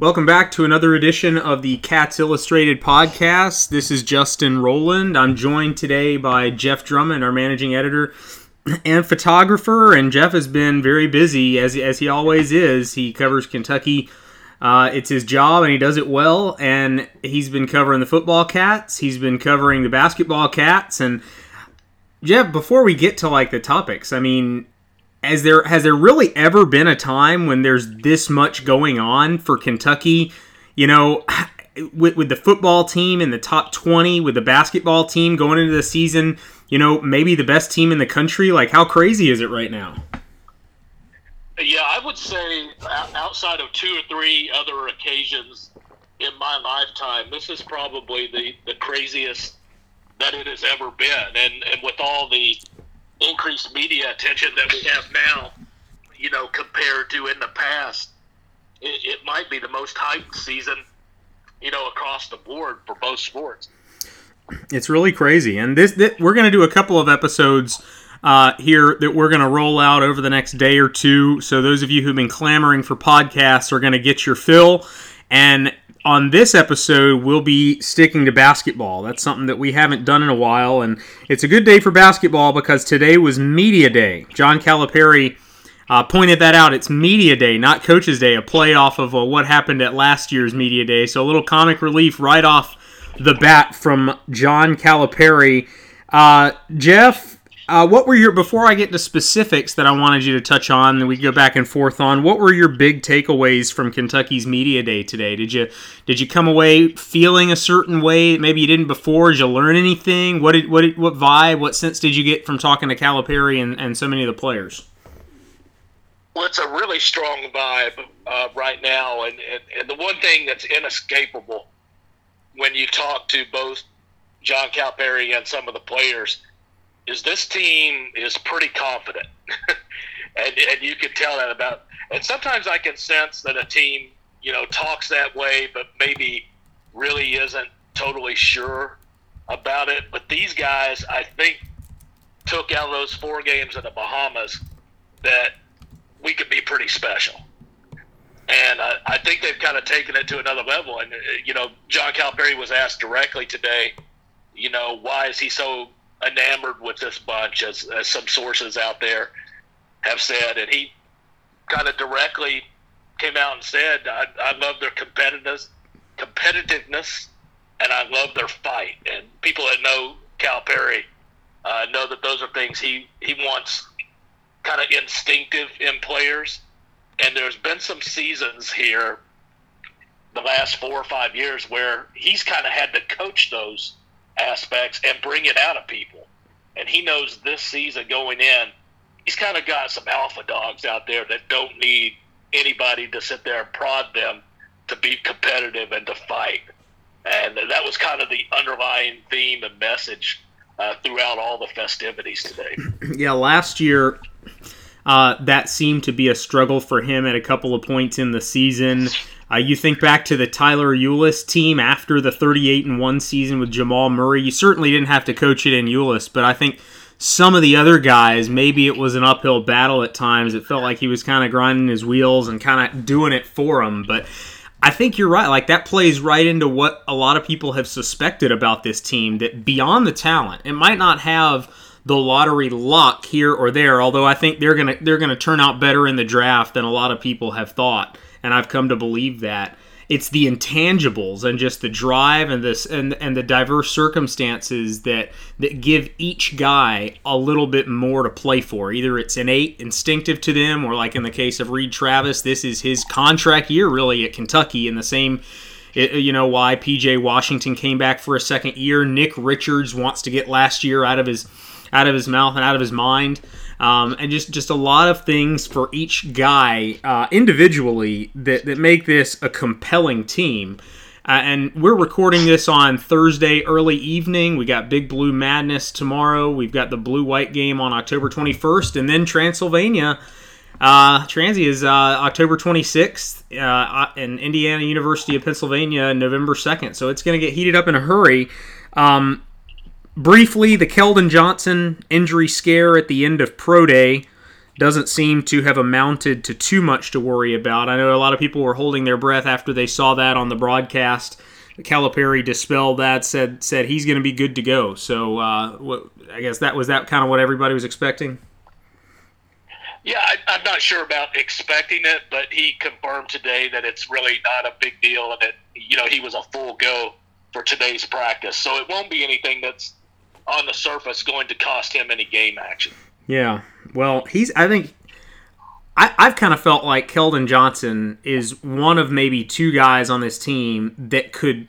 Welcome back to another edition of the Cats Illustrated podcast. This is Justin Rowland. I'm joined today by Jeff Drummond, our managing editor and photographer. And Jeff has been very busy, as, as he always is. He covers Kentucky. Uh, it's his job, and he does it well. And he's been covering the football cats. He's been covering the basketball cats. And Jeff, before we get to like the topics, I mean, has there has there really ever been a time when there's this much going on for Kentucky? You know, with, with the football team in the top 20, with the basketball team going into the season, you know, maybe the best team in the country. Like, how crazy is it right now? Yeah, I would say outside of two or three other occasions in my lifetime, this is probably the, the craziest that it has ever been. And, and with all the increased media attention that we have now, you know, compared to in the past, it, it might be the most hyped season, you know, across the board for both sports. It's really crazy, and this, this we're going to do a couple of episodes. Uh, here that we're going to roll out over the next day or two. So those of you who've been clamoring for podcasts are going to get your fill. And on this episode, we'll be sticking to basketball. That's something that we haven't done in a while, and it's a good day for basketball because today was Media Day. John Calipari uh, pointed that out. It's Media Day, not Coaches Day, a play off of uh, what happened at last year's Media Day. So a little comic relief right off the bat from John Calipari. Uh, Jeff, uh, what were your before I get to specifics that I wanted you to touch on, we go back and forth on? What were your big takeaways from Kentucky's media day today? Did you did you come away feeling a certain way maybe you didn't before? Did you learn anything? What did what what vibe? What sense did you get from talking to Calipari and, and so many of the players? Well, it's a really strong vibe uh, right now, and, and and the one thing that's inescapable when you talk to both John Calipari and some of the players is this team is pretty confident, and and you can tell that about. And sometimes I can sense that a team, you know, talks that way, but maybe really isn't totally sure about it. But these guys, I think, took out those four games in the Bahamas that we could be pretty special. And I, I think they've kind of taken it to another level. And, uh, you know, John Calipari was asked directly today, you know, why is he so enamored with this bunch, as, as some sources out there have said. And he kind of directly came out and said, I, I love their competitiveness, competitiveness, and I love their fight. And people that know Calipari uh, know that those are things he, he wants kind of instinctive in players. And there's been some seasons here the last four or five years where he's kind of had to coach those aspects and bring it out of people. And he knows this season going in, he's kind of got some alpha dogs out there that don't need anybody to sit there and prod them to be competitive and to fight. And that was kind of the underlying theme and message uh, throughout all the festivities today. Yeah, last year uh, that seemed to be a struggle for him at a couple of points in the season. Uh, you think back to the Tyler Ulis team after the 38 and 1 season with Jamal Murray. You certainly didn't have to coach it in Ulis, but I think some of the other guys, maybe it was an uphill battle at times. It felt like he was kind of grinding his wheels and kind of doing it for them. But I think you're right. Like that plays right into what a lot of people have suspected about this team that beyond the talent, it might not have the lottery luck here or there. Although I think they're gonna they're gonna turn out better in the draft than a lot of people have thought and I've come to believe that it's the intangibles and just the drive and this and and the diverse circumstances that that give each guy a little bit more to play for. Either it's innate, instinctive to them, or like in the case of Reid Travis, this is his contract year really at Kentucky. In the same, you know why PJ Washington came back for a second year. Nick Richards wants to get last year out of his out of his mouth and out of his mind um, and just just a lot of things for each guy uh, individually that that make this a compelling team. Uh, and we're recording this on Thursday early evening. We got Big Blue Madness tomorrow. We've got the Blue White game on October 21st, and then Transylvania. Uh, Transy is uh, October 26th, uh, and Indiana University of Pennsylvania November 2nd. So it's going to get heated up in a hurry. Um, briefly, the Keldon Johnson injury scare at the end of Pro Day. doesn't seem to have amounted to too much to worry about. I know a lot of people were holding their breath after they saw that on the broadcast. Calipari dispelled that, said said he's going to be good to go. So uh, I guess that was that kind of what everybody was expecting. Yeah, I, am not sure about expecting it, but he confirmed today that it's really not a big deal and that you know he was a full go for today's practice. So it won't be anything that's on the surface going to cost him any game action. Yeah. Well, he's. I think. I, I've kind of felt like Keldon Johnson is one of maybe two guys on this team that could.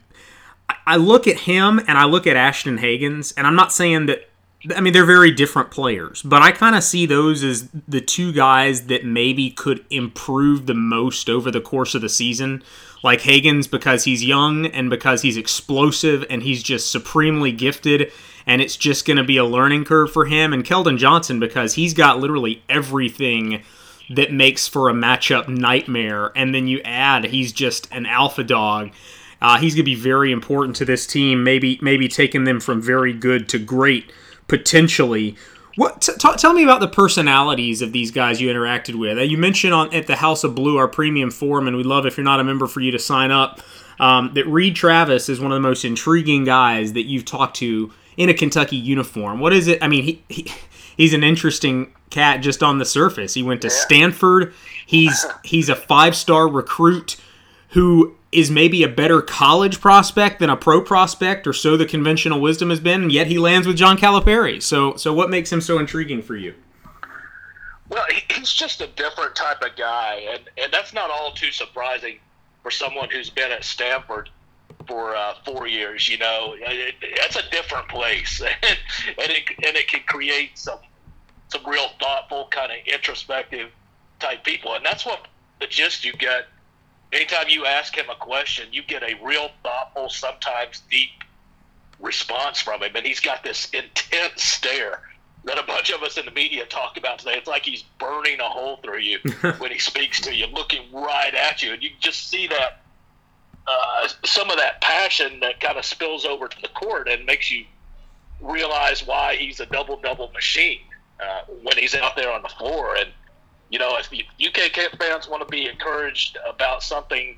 I look at him and I look at Ashton Hagans, and I'm not saying that. I mean, they're very different players, but I kind of see those as the two guys that maybe could improve the most over the course of the season. Like Hagans, because he's young and because he's explosive and he's just supremely gifted and it's just going to be a learning curve for him. And Keldon Johnson, because he's got literally everything that makes for a matchup nightmare. And then you add he's just an alpha dog. Uh, he's going to be very important to this team. Maybe maybe taking them from very good to great potentially. What t- t- tell me about the personalities of these guys you interacted with? Uh, you mentioned on at the House of Blue, our premium forum, and we'd love if you're not a member for you to sign up. Um, that Reid Travis is one of the most intriguing guys that you've talked to in a Kentucky uniform. What is it? I mean, he, he he's an interesting cat just on the surface. He went to yeah. Stanford. He's he's a five star recruit who is maybe a better college prospect than a pro prospect, or so the conventional wisdom has been. And yet he lands with John Calipari. So so what makes him so intriguing for you? Well, he's just a different type of guy, and and that's not all too surprising for someone who's been at Stanford for uh, four years. You know, it, that's a different place, and, and it and it can create some some real thoughtful, kind of introspective type people, and that's what the gist you get. Anytime you ask him a question, you get a real thoughtful, sometimes deep response from him, and he's got this intense stare that a bunch of us in the media talk about today. It's like he's burning a hole through you when he speaks to you, looking right at you, and you just see that uh, some of that passion that kind of spills over to the court and makes you realize why he's a double double machine uh, when he's out there on the floor. And you know, if UK fans want to be encouraged about something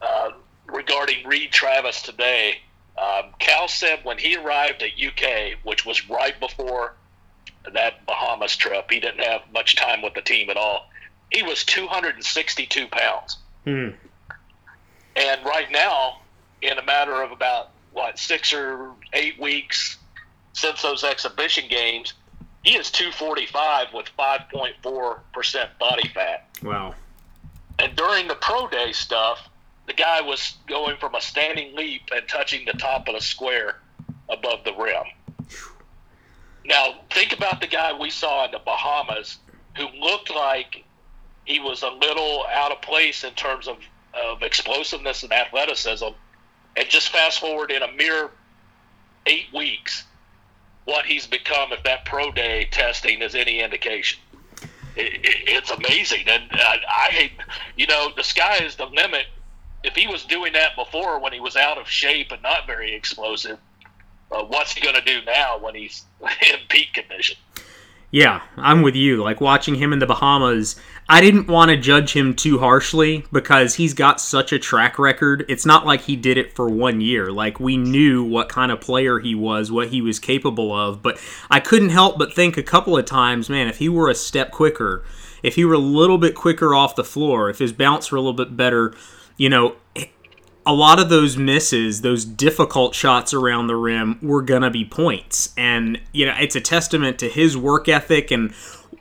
uh, regarding Reid Travis today, um, Cal said when he arrived at UK, which was right before that Bahamas trip, he didn't have much time with the team at all. He was 262 pounds. Hmm. And right now, in a matter of about what six or eight weeks since those exhibition games, he is 245 with 5.4 percent body fat. Wow! And during the pro day stuff, the guy was going from a standing leap and touching the top of the square above the rim. Now, think about the guy we saw in the Bahamas who looked like he was a little out of place in terms of of explosiveness and athleticism, and just fast forward in a mere eight weeks, what he's become if that pro day testing is any indication. It, it, it's amazing, and I, I, you know, the sky is the limit. If he was doing that before when he was out of shape and not very explosive, uh, what's he going to do now when he's in peak condition? Yeah, I'm with you. Like watching him in the Bahamas, I didn't want to judge him too harshly because he's got such a track record. It's not like he did it for one year. Like we knew what kind of player he was, what he was capable of, but I couldn't help but think a couple of times, man, if he were a step quicker, if he were a little bit quicker off the floor, if his bounce were a little bit better, you know, a lot of those misses, those difficult shots around the rim, were gonna be points. And you know, it's a testament to his work ethic and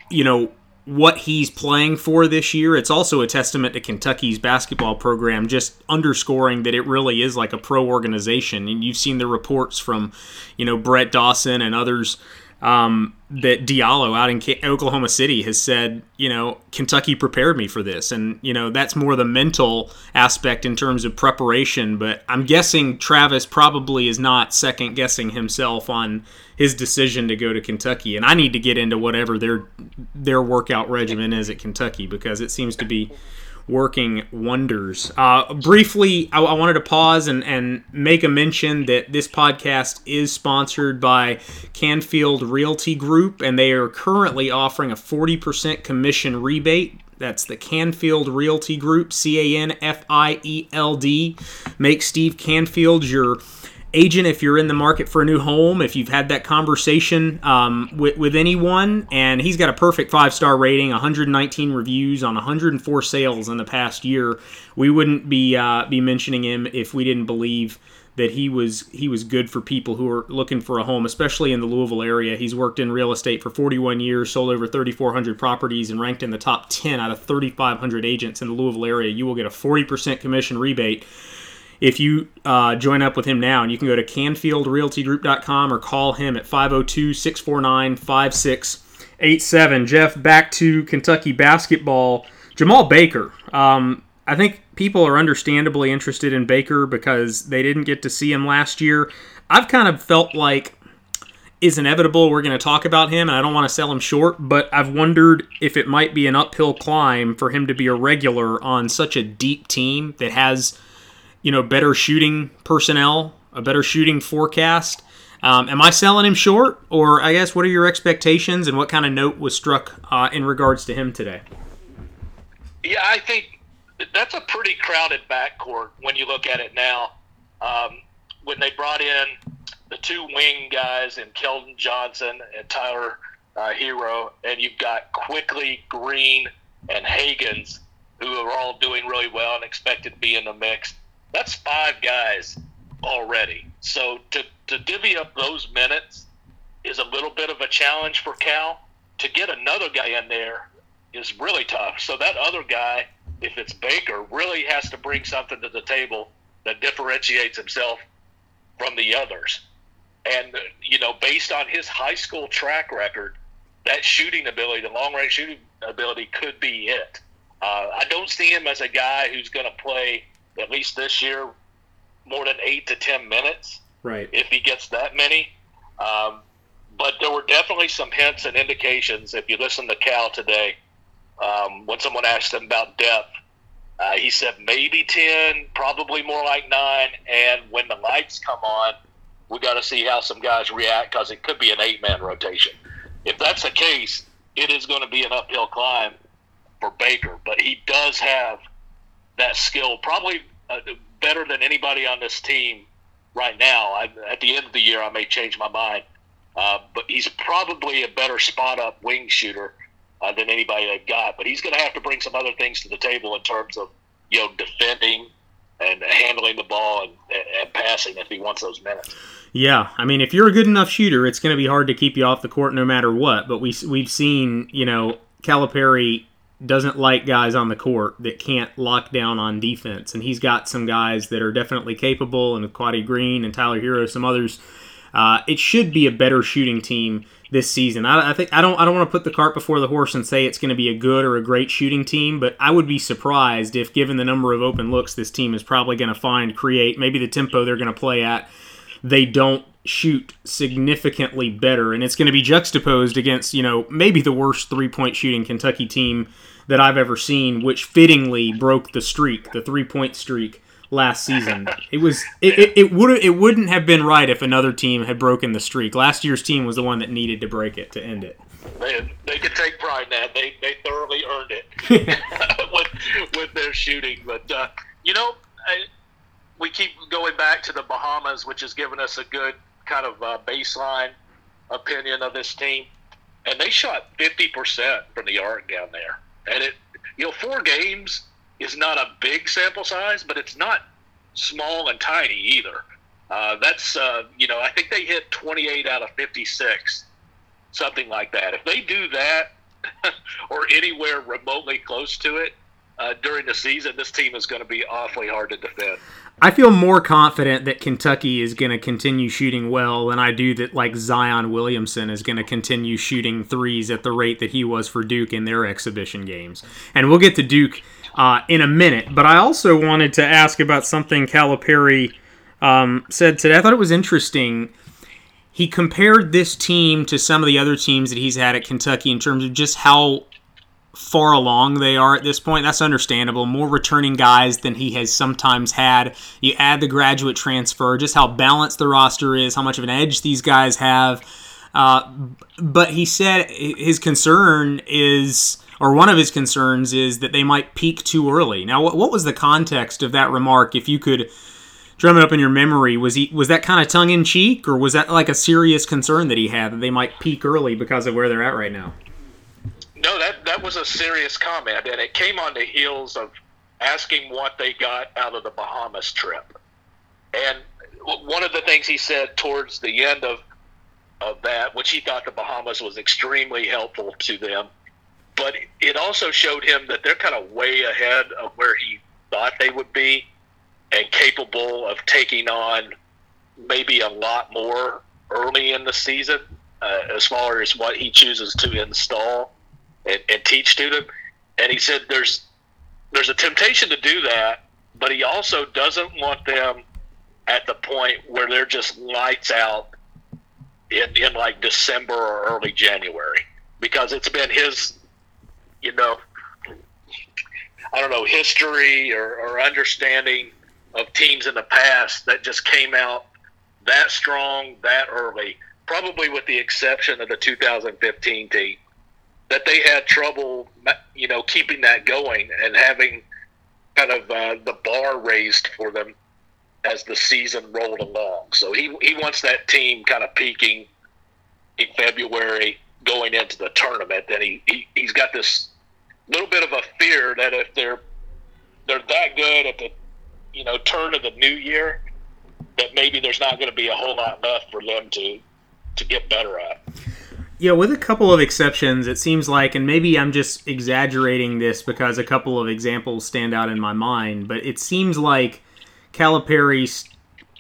you know what he's playing for this year. It's also a testament to Kentucky's basketball program, just underscoring that it really is like a pro organization. And you've seen the reports from, you know, Brett Dawson and others um, that Diallo out in Oklahoma City has said, you know, Kentucky prepared me for this. And, you know, that's more the mental aspect in terms of preparation. But I'm guessing Travis probably is not second guessing himself on his decision to go to Kentucky. And I need to get into whatever their their workout regimen is at Kentucky because it seems to be working wonders. Uh, briefly, I, I, wanted to pause and, and make a mention that this podcast is sponsored by Canfield Realty Group, and they are currently offering a 40% commission rebate. That's the Canfield Realty Group, C A N F I E L D. Make Steve Canfield your agent if you're in the market for a new home, if you've had that conversation um, with, with anyone. And he's got a perfect five star rating, 119 reviews on 104 sales in the past year. We wouldn't be uh, be mentioning him if we didn't believe that he was he was good for people who are looking for a home, especially in the Louisville area. He's worked in real estate for 41 years, sold over 3,400 properties, and ranked in the top 10 out of 3,500 agents in the Louisville area. You will get a 40% commission rebate if you uh, join up with him now, and you can go to CanfieldRealtyGroup.com or call him at 502 649 5687. Jeff, back to Kentucky basketball. Jemarl Baker. Um, I think people are understandably interested in Baker because they didn't get to see him last year. I've kind of felt like is inevitable. We're going to talk about him, and I don't want to sell him short, but I've wondered if it might be an uphill climb for him to be a regular on such a deep team that has you know, better shooting personnel, a better shooting forecast. Um, am I selling him short, or I guess what are your expectations and what kind of note was struck uh, in regards to him today? Yeah, I think that's a pretty crowded backcourt when you look at it now. Um, when they brought in the two wing guys and Keldon Johnson and Tyler uh, Herro, and you've got Quickley Green, and Hagans, who are all doing really well and expected to be in the mix that's five guys already. So to, to divvy up those minutes is a little bit of a challenge for Cal. To get another guy in there is really tough. So that other guy, if it's Baker, really has to bring something to the table that differentiates himself from the others. And, you know, based on his high school track record, that shooting ability, the long range shooting ability, could be it. Uh, I don't see him as a guy who's going to play at least this year, more than eight to ten minutes. Right. If he gets that many. Um, but there were definitely some hints and indications. If you listen to Cal today, um, when someone asked him about depth, uh, he said maybe 10, probably more like 9. And when the lights come on, we got to see how some guys react because it could be an eight man rotation. If that's the case, it is going to be an uphill climb for Baker. But he does have that skill probably uh, better than anybody on this team right now. I, at the end of the year, I may change my mind, uh, but he's probably a better spot up wing shooter uh, than anybody they've got. But he's going to have to bring some other things to the table in terms of you know defending and handling the ball and, and passing if he wants those minutes. Yeah, I mean, if you're a good enough shooter, it's going to be hard to keep you off the court no matter what. But we we've seen, you know, Calipari doesn't like guys on the court that can't lock down on defense. And he's got some guys that are definitely capable, and Quade Green and Tyler Herro, some others. Uh, it should be a better shooting team this season. I, I, think I don't I don't want to put the cart before the horse and say it's going to be a good or a great shooting team, but I would be surprised if, given the number of open looks this team is probably going to find, create, maybe the tempo they're going to play at, they don't shoot significantly better, and it's going to be juxtaposed against you know maybe the worst three point shooting Kentucky team that I've ever seen, which fittingly broke the streak, the three point streak last season. It was it, it, it would it wouldn't have been right if another team had broken the streak. Last year's team was the one that needed to break it to end it. They, they could take pride in that. They, they thoroughly earned it with with their shooting. But uh, you know, I, we keep going back to the Bahamas, which has given us a good kind of uh, baseline opinion of this team. And they shot fifty percent from the arc down there and it you know four games is not a big sample size, but it's not small and tiny either. Uh, that's uh, you know I think they hit 28 out of 56, something like that. If they do that or anywhere remotely close to it uh, during the season, this team is going to be awfully hard to defend. I feel more confident that Kentucky is going to continue shooting well than I do that like Zion Williamson is going to continue shooting threes at the rate that he was for Duke in their exhibition games. And we'll get to Duke uh, in a minute. But I also wanted to ask about something Calipari um, said today. I thought it was interesting. He compared this team to some of the other teams that he's had at Kentucky in terms of just how far along they are at this point. That's understandable. More returning guys than he has sometimes had. You add the graduate transfer, just how balanced the roster is, how much of an edge these guys have. Uh, but he said his concern is, or one of his concerns is that they might peak too early. Now, what, what was the context of that remark? If you could drum it up in your memory, was he was that kind of tongue in cheek, or was that like a serious concern that he had that they might peak early because of where they're at right now? No, that that was a serious comment, and it came on the heels of asking what they got out of the Bahamas trip. And one of the things he said towards the end of of that, which he thought the Bahamas was extremely helpful to them, but it also showed him that they're kind of way ahead of where he thought they would be, and capable of taking on maybe a lot more early in the season, uh, as far as what he chooses to install and, and teach to them. And he said there's there's a temptation to do that, but he also doesn't want them at the point where they're just lights out in, in like December or early January because it's been his, you know, I don't know, history or, or understanding of teams in the past that just came out that strong that early, probably with the exception of the 2015 team that they had trouble, you know, keeping that going and having kind of uh, the bar raised for them as the season rolled along. So he he wants that team kind of peaking in February going into the tournament. And he, he he's got this little bit of a fear that if they're they're that good at the you know turn of the new year, that maybe there's not going to be a whole lot left for them to to get better at. Yeah, with a couple of exceptions, it seems like, and maybe I'm just exaggerating this because a couple of examples stand out in my mind, but it seems like Calipari's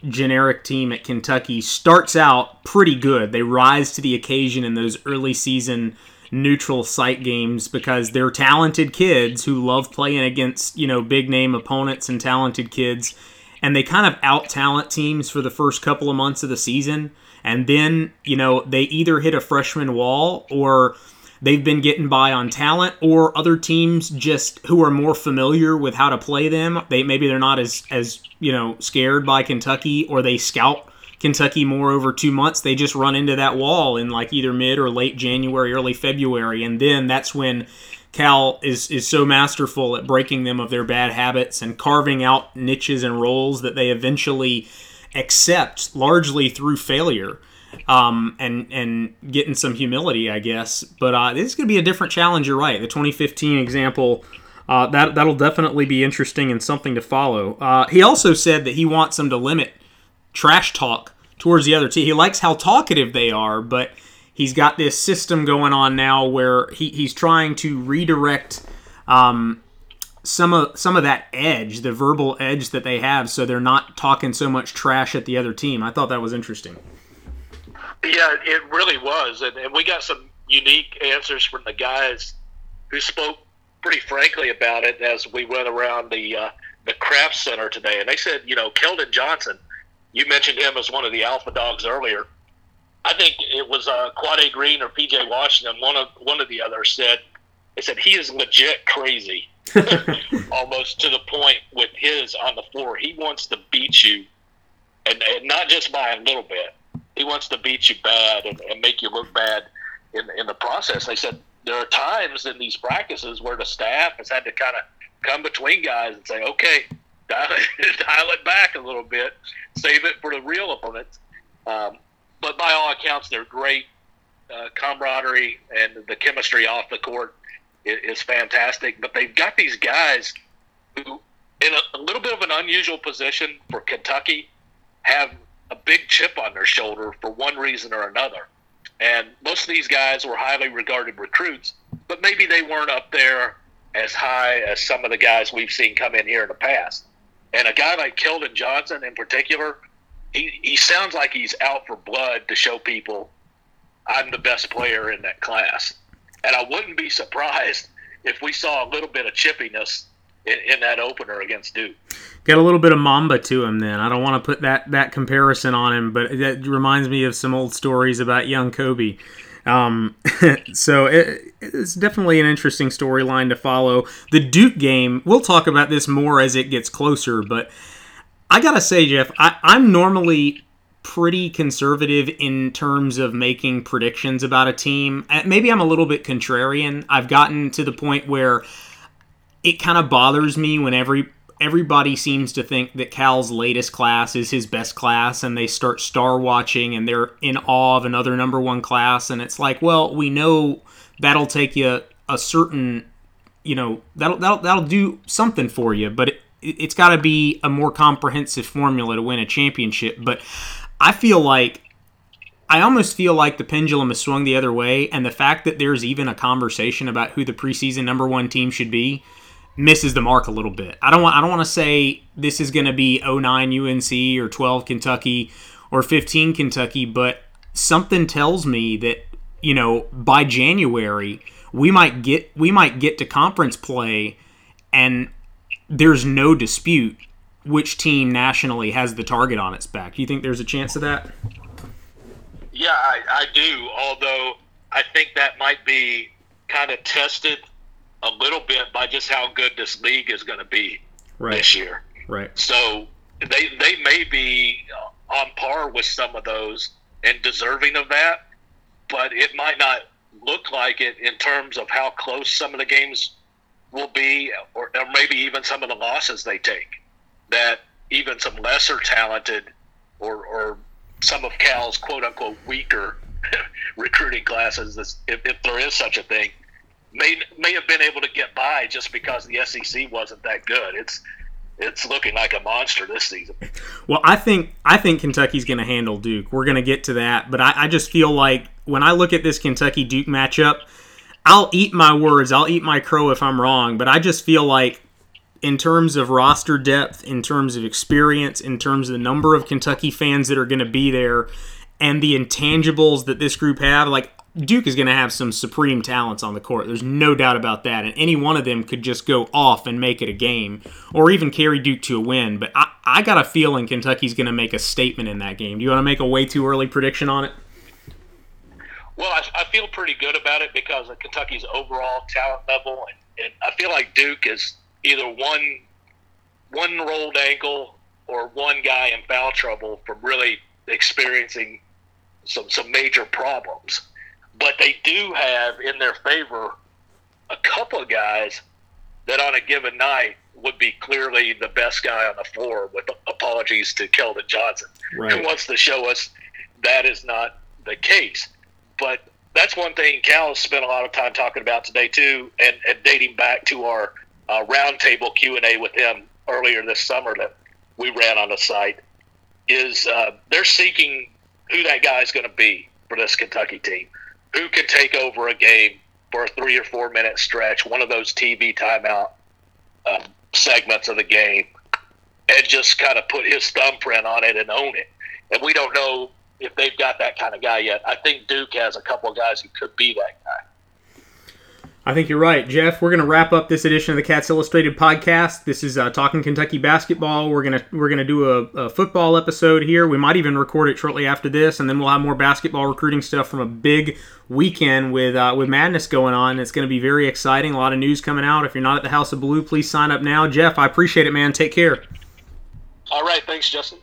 generic team at Kentucky starts out pretty good. They rise to the occasion in those early season neutral site games because they're talented kids who love playing against, you know, big name opponents and talented kids. And they kind of out talent teams for the first couple of months of the season and then you know they either hit a freshman wall or they've been getting by on talent or other teams just who are more familiar with how to play them. They maybe they're not as as you know scared by Kentucky or they scout Kentucky more over 2 months. They just run into that wall in like either mid or late January early February. And then that's when Cal is is so masterful at breaking them of their bad habits and carving out niches and roles that they eventually accept largely through failure um, and and getting some humility, I guess. But uh, this is going to be a different challenge. You're right. The 2015 example. Uh, that that'll definitely be interesting and something to follow. Uh, he also said that he wants them to limit trash talk towards the other team. He likes how talkative they are, but he's got this system going on now where he, he's trying to redirect um, some of some of that edge, the verbal edge that they have, so they're not talking so much trash at the other team. I thought that was interesting. Yeah, it really was, and, and we got some unique answers from the guys who spoke pretty frankly about it as we went around the uh, the craft center today, and they said, you know, Keldon Johnson, you mentioned him as one of the alpha dogs earlier. I think it was uh, Quade Green or PJ Washington. One of one of the others said, they said he is legit crazy almost to the point with his on the floor. He wants to beat you, and, and not just by a little bit. He wants to beat you bad and, and make you look bad in in the process. They said there are times in these practices where the staff has had to kind of come between guys and say, "Okay, dial it, dial it back a little bit, save it for the real opponents." Um, but by all accounts, they're great uh, camaraderie and the chemistry off the court is fantastic. But they've got these guys who, in a, a little bit of an unusual position for Kentucky, have a big chip on their shoulder for one reason or another. And most of these guys were highly regarded recruits, but maybe they weren't up there as high as some of the guys we've seen come in here in the past. And a guy like Keldon Johnson in particular, he, he sounds like he's out for blood to show people I'm the best player in that class. And I wouldn't be surprised if we saw a little bit of chippiness in, in, that opener against Duke. Got a little bit of Mamba to him. Then I don't want to put that that comparison on him, but that reminds me of some old stories about young Kobe. Um, so it, it's definitely an interesting storyline to follow. The Duke game, we'll talk about this more as it gets closer, but I gotta say, Jeff, I, I'm normally pretty conservative in terms of making predictions about a team. Uh, maybe I'm a little bit contrarian. I've gotten to the point where it kind of bothers me when every everybody seems to think that Cal's latest class is his best class and they start star watching and they're in awe of another number 1 class and it's like, well, we know that'll take you a certain you know, that'll that'll, that'll do something for you, but it, it's got to be a more comprehensive formula to win a championship, but I feel like I almost feel like the pendulum has swung the other way, and the fact that there's even a conversation about who the preseason number one team should be misses the mark a little bit. I don't want I don't want to say this is going to be 09 UNC or 12 Kentucky or 15 Kentucky, but something tells me that you know by January we might get we might get to conference play and there's no dispute which team nationally has the target on its back. Do you think there's a chance of that? Yeah, I, I do. Although I think that might be kind of tested a little bit by just how good this league is going to be right. this year. Right. So they they may be on par with some of those and deserving of that, but it might not look like it in terms of how close some of the games will be, or, or maybe even some of the losses they take that even some lesser talented or, or some of Cal's quote unquote weaker recruiting classes, if, if there is such a thing, may may have been able to get by just because the SEC wasn't that good. It's it's looking like a monster this season. Well, I think I think Kentucky's going to handle Duke. We're going to get to that, but I, I just feel like when I look at this Kentucky Duke matchup, I'll eat my words. I'll eat my crow if I'm wrong, but I just feel like in terms of roster depth, in terms of experience, in terms of the number of Kentucky fans that are going to be there, and the intangibles that this group have, like Duke is going to have some supreme talents on the court. There's no doubt about that. And any one of them could just go off and make it a game or even carry Duke to a win. But I, I got a feeling Kentucky's going to make a statement in that game. Do you want to make a way too early prediction on it? Well, I, I feel pretty good about it because of Kentucky's overall talent level. And, and I feel like Duke is either one one rolled ankle or one guy in foul trouble from really experiencing some some major problems. But they do have in their favor a couple of guys that on a given night would be clearly the best guy on the floor. With apologies to Keldon Johnson, right. who wants to show us that is not the case. But that's one thing Cal spent a lot of time talking about today too, and, and dating back to our uh, roundtable Q and A with him earlier this summer that we ran on the site is uh, they're seeking who that guy is going to be for this Kentucky team. Who can take over a game for a three or four minute stretch, one of those TV timeout uh, segments of the game, and just kind of put his thumbprint on it and own it. And we don't know if they've got that kind of guy yet. I think Duke has a couple of guys who could be that guy. I think you're right, Jeff. We're going to wrap up this edition of the Cats Illustrated podcast. This is uh, talking Kentucky basketball. We're gonna we're gonna do a, a, football episode here. We might even record it shortly after this, and then we'll have more basketball recruiting stuff from a big weekend with uh, with madness going on. It's going to be very exciting. A lot of news coming out. If you're not at the House of Blue, please sign up now. Jeff, I appreciate it, man. Take care. All right, thanks, Justin.